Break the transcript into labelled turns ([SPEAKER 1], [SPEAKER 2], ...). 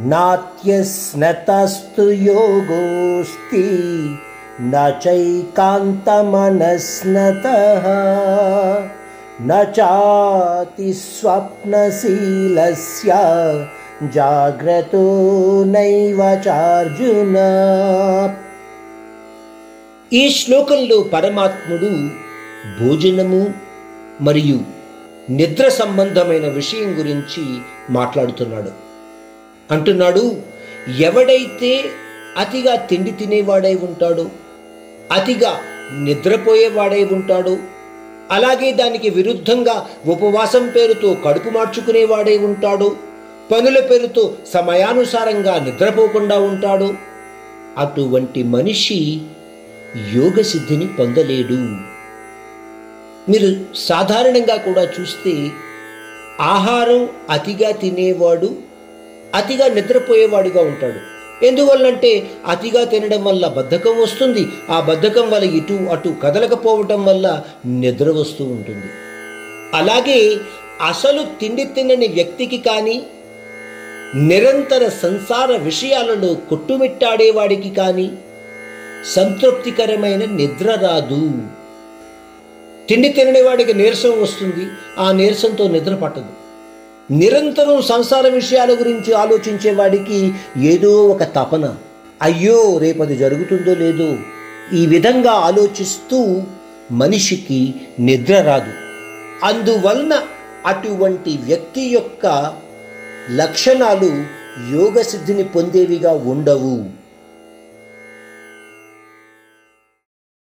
[SPEAKER 1] నాత్యస్నతస్తు యోగోస్తి నైకాంతమనస్నత నాతి స్వప్నశీలస్య జాగ్రత్తో నైవ చార్జున ఈ శ్లోకంలో పరమాత్ముడు భోజనము మరియు నిద్ర సంబంధమైన విషయం గురించి మాట్లాడుతున్నాడు. అంటున్నాడు ఎవడైతే అతిగా తిండి తినేవాడై ఉంటాడో అతిగా నిద్రపోయేవాడై ఉంటాడో అలాగే దానికి విరుద్ధంగా ఉపవాసం పేరుతో కడుపు మార్చుకునేవాడై ఉంటాడో పనుల పేరుతో సమయానుసారంగా నిద్రపోకుండా ఉంటాడో అటువంటి మనిషి యోగ సిద్ధిని పొందలేడు. మీరు సాధారణంగా కూడా చూస్తే ఆహారం అతిగా తినేవాడు అతిగా నిద్రపోయేవాడిగా ఉంటాడు. ఎందువల్లంటే అతిగా తినడం వల్ల బద్ధకం వస్తుంది. ఆ బద్ధకం వల్ల ఇటు అటు కదలకపోవటం వల్ల నిద్ర వస్తూ ఉంటుంది. అలాగే అసలు తిండి తినని వ్యక్తికి కానీ నిరంతర సంసార విషయాలలో కొట్టుమిట్టాడేవాడికి కానీ సంతృప్తికరమైన నిద్ర రాదు. తిండి తినని వాడికి నీరసం వస్తుంది. ఆ నీరసంతో నిద్ర పట్టదు. నిరంతరం సంసార విషయాల గురించి ఆలోచించే వాడికి ఏదో ఒక తపన. అయ్యో రేపది జరుగుతుందో లేదో. ఈ విధంగా ఆలోచిస్తూ మనిషికి నిద్ర రాదు. అందువలన అటువంటి వ్యక్తి యొక్క లక్షణాలు యోగ సిద్ధిని పొందేవిగా ఉండవు.